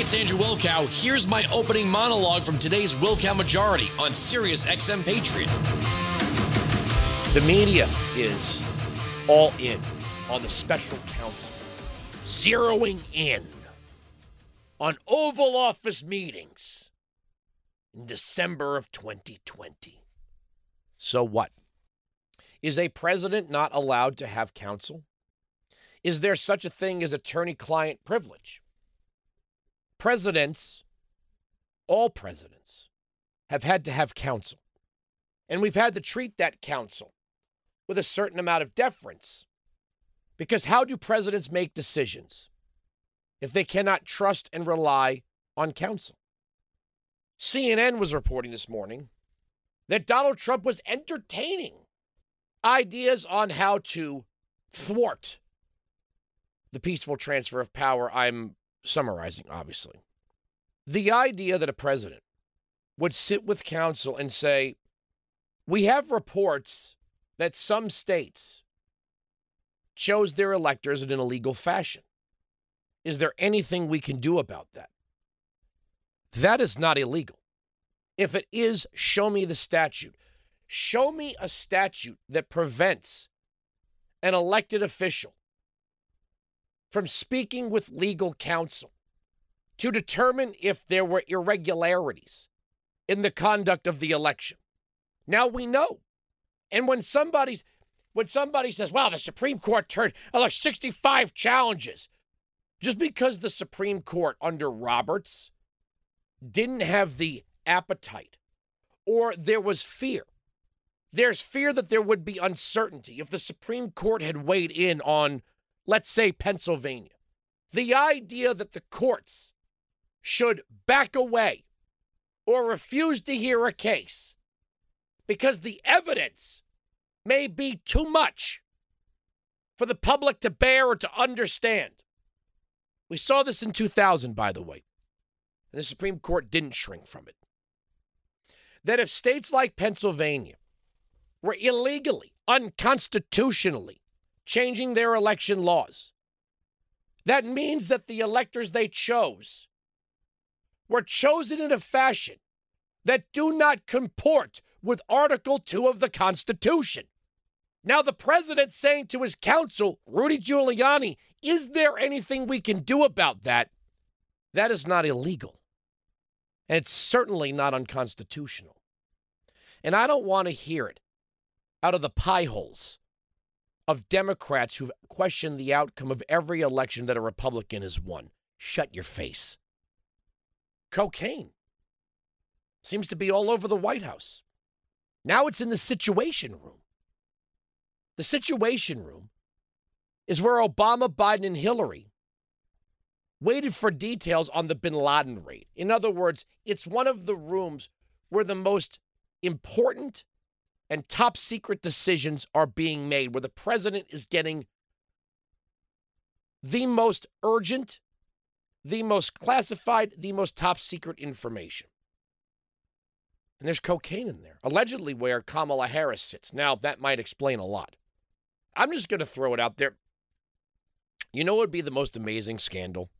it's Andrew Wilkow. Here's my opening monologue from today's Wilkow Majority on Sirius XM Patriot. The media is all in on the special counsel, zeroing in on Oval Office meetings in December of 2020. So what? Is a president not allowed to have counsel? Is there such a thing as attorney client privilege? Presidents, all presidents, have had to have counsel. And we've had to treat that counsel with a certain amount of deference. Because how do presidents make decisions if they cannot trust and rely on counsel? CNN was reporting this morning that Donald Trump was entertaining ideas on how to thwart the peaceful transfer of power. I'm summarizing, obviously. The idea that a president would sit with counsel and say, We have reports that some states chose their electors in an illegal fashion. Is there anything we can do about that? That is not illegal. If it is, show me the statute. Show me a statute that prevents an elected official from speaking with legal counsel to determine if there were irregularities in the conduct of the election. Now we know. And when somebody's when somebody says, "Wow, the Supreme Court turned oh, like 65 challenges," just because the Supreme Court under Roberts didn't have the appetite or there was fear. There's fear that there would be uncertainty if the Supreme Court had weighed in on let's say Pennsylvania. The idea that the courts should back away or refuse to hear a case because the evidence may be too much for the public to bear or to understand. We saw this in 2000, by the way, and the Supreme Court didn't shrink from it. That if states like Pennsylvania were illegally, unconstitutionally changing their election laws. That means that the electors they chose were chosen in a fashion that do not comport with Article 2 of the Constitution. Now, the president saying to his counsel, Rudy Giuliani, is there anything we can do about that? That is not illegal. And it's certainly not unconstitutional. And I don't want to hear it out of the pie holes of Democrats who've questioned the outcome of every election that a Republican has won. Shut your face. Cocaine seems to be all over the White House. Now it's in the Situation Room. The Situation Room is where Obama, Biden, and Hillary waited for details on the bin Laden raid. In other words, it's one of the rooms where the most important and top secret decisions are being made where the president is getting the most urgent, the most classified, the most top secret information. And there's cocaine in there, allegedly where Kamala Harris sits. Now, that might explain a lot. I'm just going to throw it out there. You know what would be the most amazing scandal?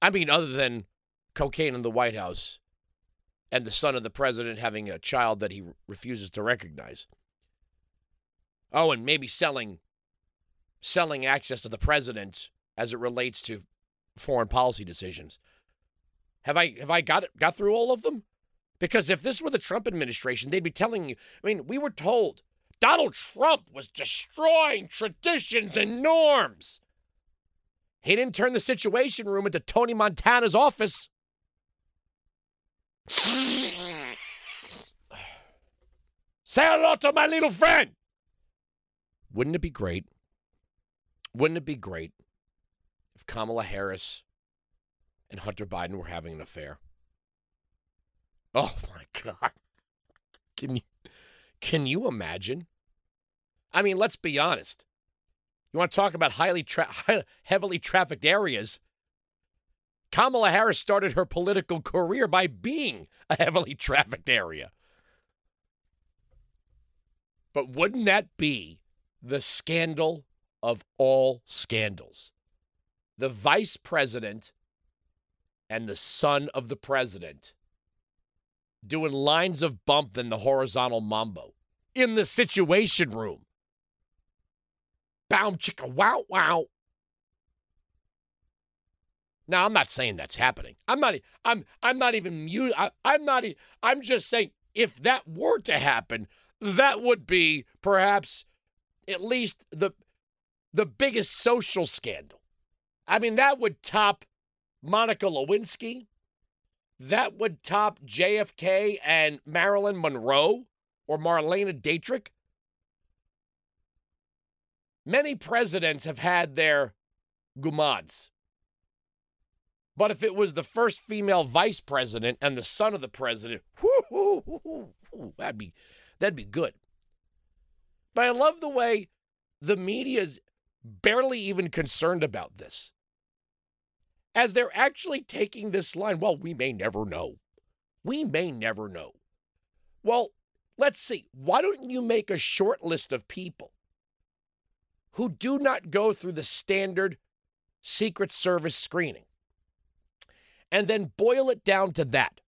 I mean, other than cocaine in the White House, and the son of the president having a child that he refuses to recognize. Oh, and maybe selling selling access to the president as it relates to foreign policy decisions. Have I have I got got through all of them? Because if this were the Trump administration, they'd be telling you. I mean, we were told Donald Trump was destroying traditions and norms. He didn't turn the Situation Room into Tony Montana's office. Say hello to my little friend. Wouldn't it be great? Wouldn't it be great if Kamala Harris and Hunter Biden were having an affair? Oh my God. Can you can you imagine? I mean, let's be honest. You want to talk about highly tra- heavily trafficked areas? Kamala Harris started her political career by being a heavily trafficked area. But wouldn't that be the scandal of all scandals? The vice president and the son of the president doing lines of bump than the horizontal mambo in the situation room. Bow chicka wow wow. Now I'm not saying that's happening. I'm not. I'm. I'm not even. I, I'm not. I'm just saying if that were to happen, that would be perhaps at least the the biggest social scandal. I mean, that would top Monica Lewinsky. That would top JFK and Marilyn Monroe or Marlene Dietrich. Many presidents have had their gumads. But if it was the first female vice president and the son of the president, that'd be that'd be good. But I love the way the media is barely even concerned about this. As they're actually taking this line, well, we may never know. We may never know. Well, let's see. Why don't you make a short list of people who do not go through the standard Secret Service screening? And then boil it down to that.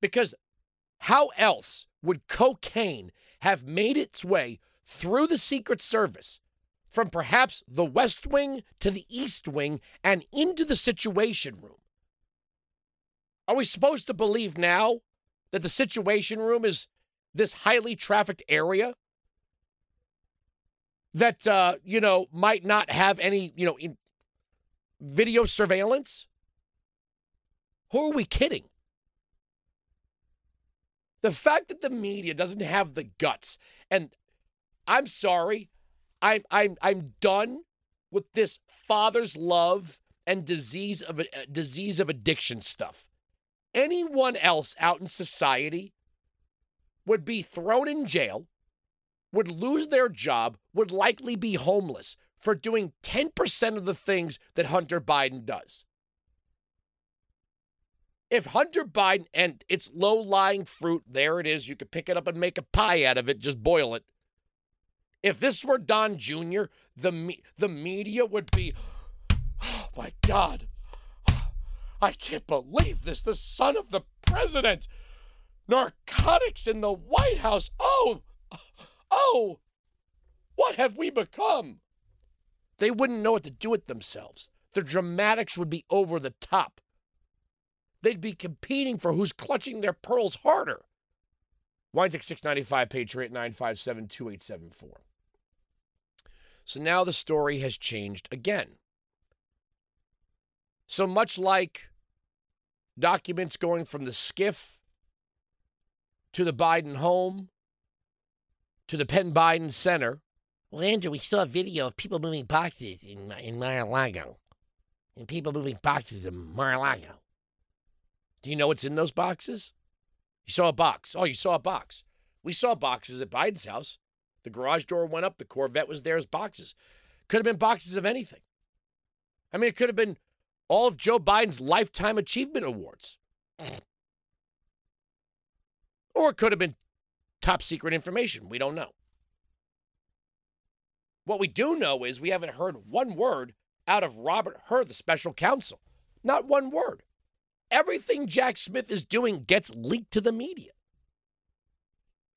Because how else would cocaine have made its way through the Secret Service from perhaps the West Wing to the East Wing and into the Situation Room? Are we supposed to believe now that the Situation Room is this highly trafficked area? That, uh, you know, might not have any, you know, in, video surveillance? Who are we kidding? The fact that the media doesn't have the guts, and I'm sorry, I'm I'm I'm done with this father's love and disease of uh, disease of addiction stuff. Anyone else out in society would be thrown in jail, would lose their job, would likely be homeless for doing 10% of the things that Hunter Biden does. If Hunter Biden and it's low lying fruit, there it is. You could pick it up and make a pie out of it, just boil it. If this were Don Jr., the, the media would be, oh my God, I can't believe this. The son of the president, narcotics in the White House. Oh, oh, what have we become? They wouldn't know what to do with themselves. The dramatics would be over the top. They'd be competing for who's clutching their pearls harder. Weinzig 695 Patriot 957 2874. So now the story has changed again. So much like documents going from the SCIF to the Biden home to the Penn Biden Center, well, Andrew, we saw a video of people moving boxes in, in Mar-a-Lago. And people moving boxes in Mar-a-Lago. Do you know what's in those boxes? You saw a box. Oh, you saw a box. We saw boxes at Biden's house. The garage door went up. The Corvette was there as boxes. Could have been boxes of anything. I mean, it could have been all of Joe Biden's Lifetime Achievement Awards. or it could have been top secret information. We don't know. What we do know is we haven't heard one word out of Robert Hur, the special counsel. Not one word. Everything Jack Smith is doing gets leaked to the media.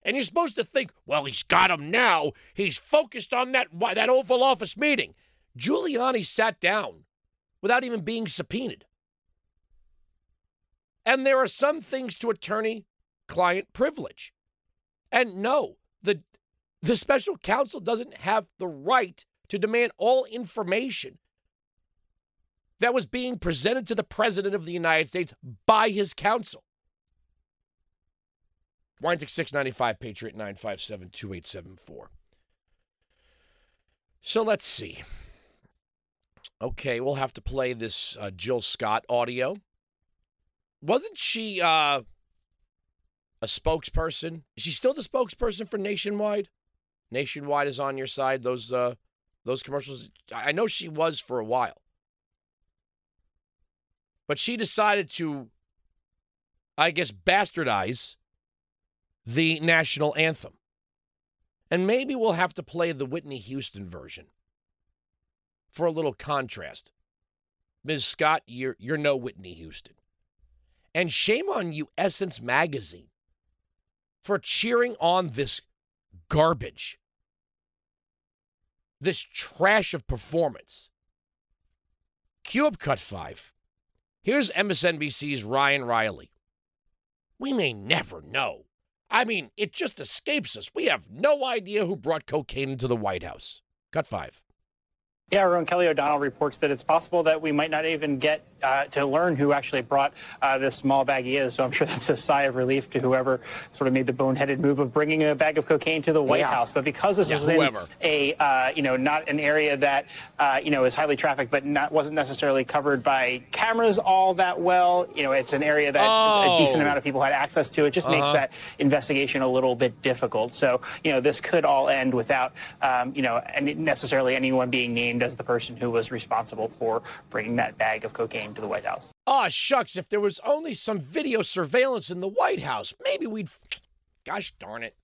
And you're supposed to think, well, he's got him now. He's focused on that, that Oval Office meeting. Giuliani sat down without even being subpoenaed. And there are some things to attorney client privilege. And no, the the special counsel doesn't have the right to demand all information that was being presented to the President of the United States by his counsel. Weinzig 695, Patriot 957 2874. So let's see. Okay, we'll have to play this uh, Jill Scott audio. Wasn't she uh, a spokesperson? Is she still the spokesperson for Nationwide? Nationwide is on your side. Those uh, those commercials. I know she was for a while, but she decided to, I guess, bastardize the national anthem. And maybe we'll have to play the Whitney Houston version for a little contrast. Ms. Scott, you're you're no Whitney Houston. And shame on you, Essence Magazine, for cheering on this garbage, this trash of performance. Up cut five. Here's MSNBC's Ryan Reilly. We may never know. I mean, it just escapes us. We have no idea who brought cocaine into the White House. Cut five. Yeah, Rowan Kelly O'Donnell reports that it's possible that we might not even get uh, to learn who actually brought uh, this small baggie is. So I'm sure that's a sigh of relief to whoever sort of made the boneheaded move of bringing a bag of cocaine to the White yeah. House. But because this yeah, is in a uh, you know not an area that uh, you know is highly trafficked, but not wasn't necessarily covered by cameras all that well. You know, it's an area that oh. a decent amount of people had access to. It just uh-huh. makes that investigation a little bit difficult. So you know, this could all end without um, you know necessarily anyone being named as the person who was responsible for bringing that bag of cocaine came to the White House. Oh, shucks, if there was only some video surveillance in the White House, maybe we'd. Gosh darn it.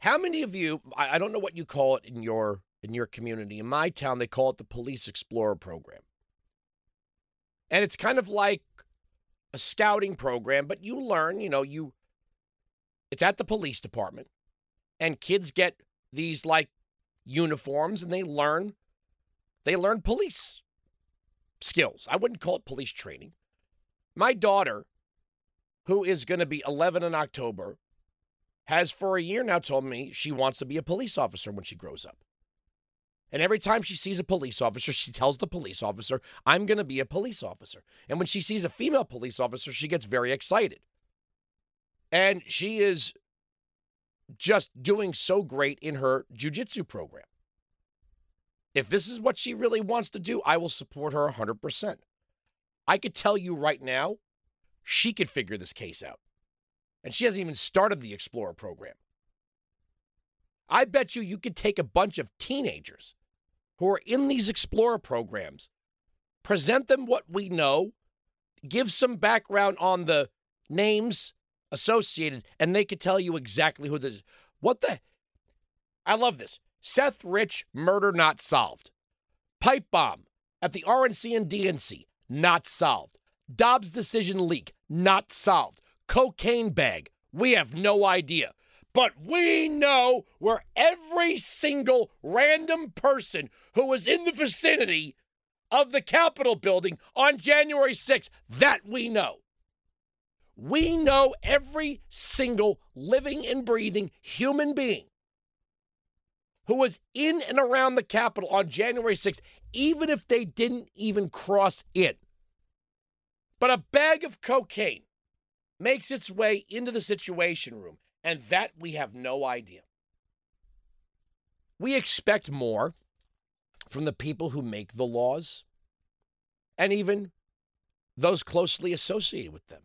How many of you, I, I don't know what you call it in your in your community. In my town, they call it the Police Explorer Program. And it's kind of like a scouting program, but you learn, you know, you it's at the police department and kids get these like uniforms and they learn they learn police skills. I wouldn't call it police training. My daughter, who is going to be 11 in October, has for a year now told me she wants to be a police officer when she grows up. And every time she sees a police officer, she tells the police officer, I'm going to be a police officer. And when she sees a female police officer, she gets very excited. And she is just doing so great in her jujitsu program. If this is what she really wants to do, I will support her 100%. I could tell you right now, she could figure this case out. And she hasn't even started the Explorer program. I bet you you could take a bunch of teenagers who are in these Explorer programs, present them what we know, give some background on the names associated, and they could tell you exactly who this. What the? I love this. Seth Rich murder not solved. Pipe bomb at the RNC and DNC not solved. Dobbs decision leak not solved. Cocaine bag we have no idea. But we know where every single random person who was in the vicinity of the Capitol building on January 6th, that we know. We know every single living and breathing human being who was in and around the Capitol on January 6th, even if they didn't even cross it. But a bag of cocaine makes its way into the Situation Room, and that we have no idea. We expect more from the people who make the laws and even those closely associated with them.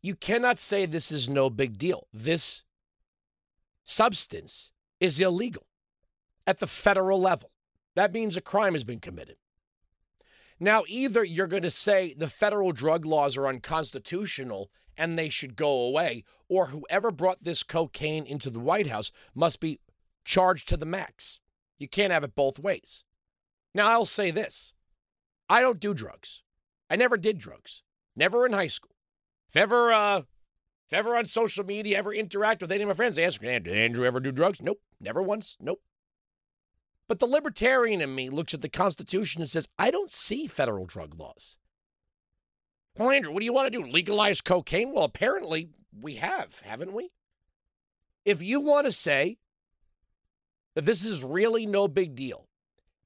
You cannot say this is no big deal. This substance is illegal at the federal level. That means a crime has been committed. Now, either you're going to say the federal drug laws are unconstitutional and they should go away, or whoever brought this cocaine into the White House must be charged to the max. You can't have it both ways. Now, I'll say this I don't do drugs. I never did drugs, never in high school. If ever uh, ever on social media, ever interact with any of my friends, they ask, did Andrew ever do drugs? Nope, never once. Nope. But the libertarian in me looks at the Constitution and says, I don't see federal drug laws. Well, Andrew, what do you want to do? Legalize cocaine? Well, apparently we have, haven't we? If you want to say that this is really no big deal,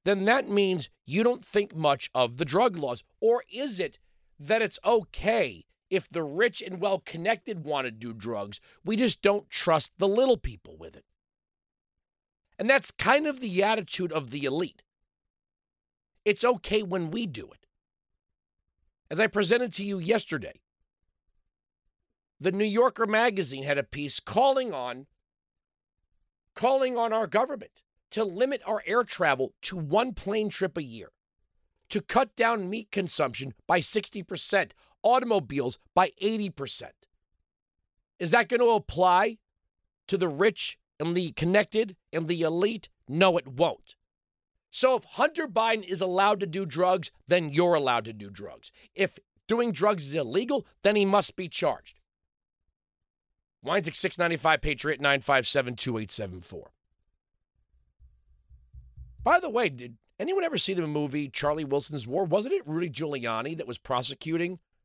then that means you don't think much of the drug laws. Or is it that it's okay if the rich and well connected want to do drugs. We just don't trust the little people with it. And that's kind of the attitude of the elite. It's okay when we do it. As I presented to you yesterday, the New Yorker magazine had a piece calling on calling on our government to limit our air travel to one plane trip a year, to cut down meat consumption by 60%, automobiles by 80%. Is that going to apply to the rich and the connected and the elite? No, it won't. So if Hunter Biden is allowed to do drugs, then you're allowed to do drugs. If doing drugs is illegal, then he must be charged. Weinzig 695 Patriot 957 2874. By the way, did anyone ever see the movie Charlie Wilson's War? Wasn't it Rudy Giuliani that was prosecuting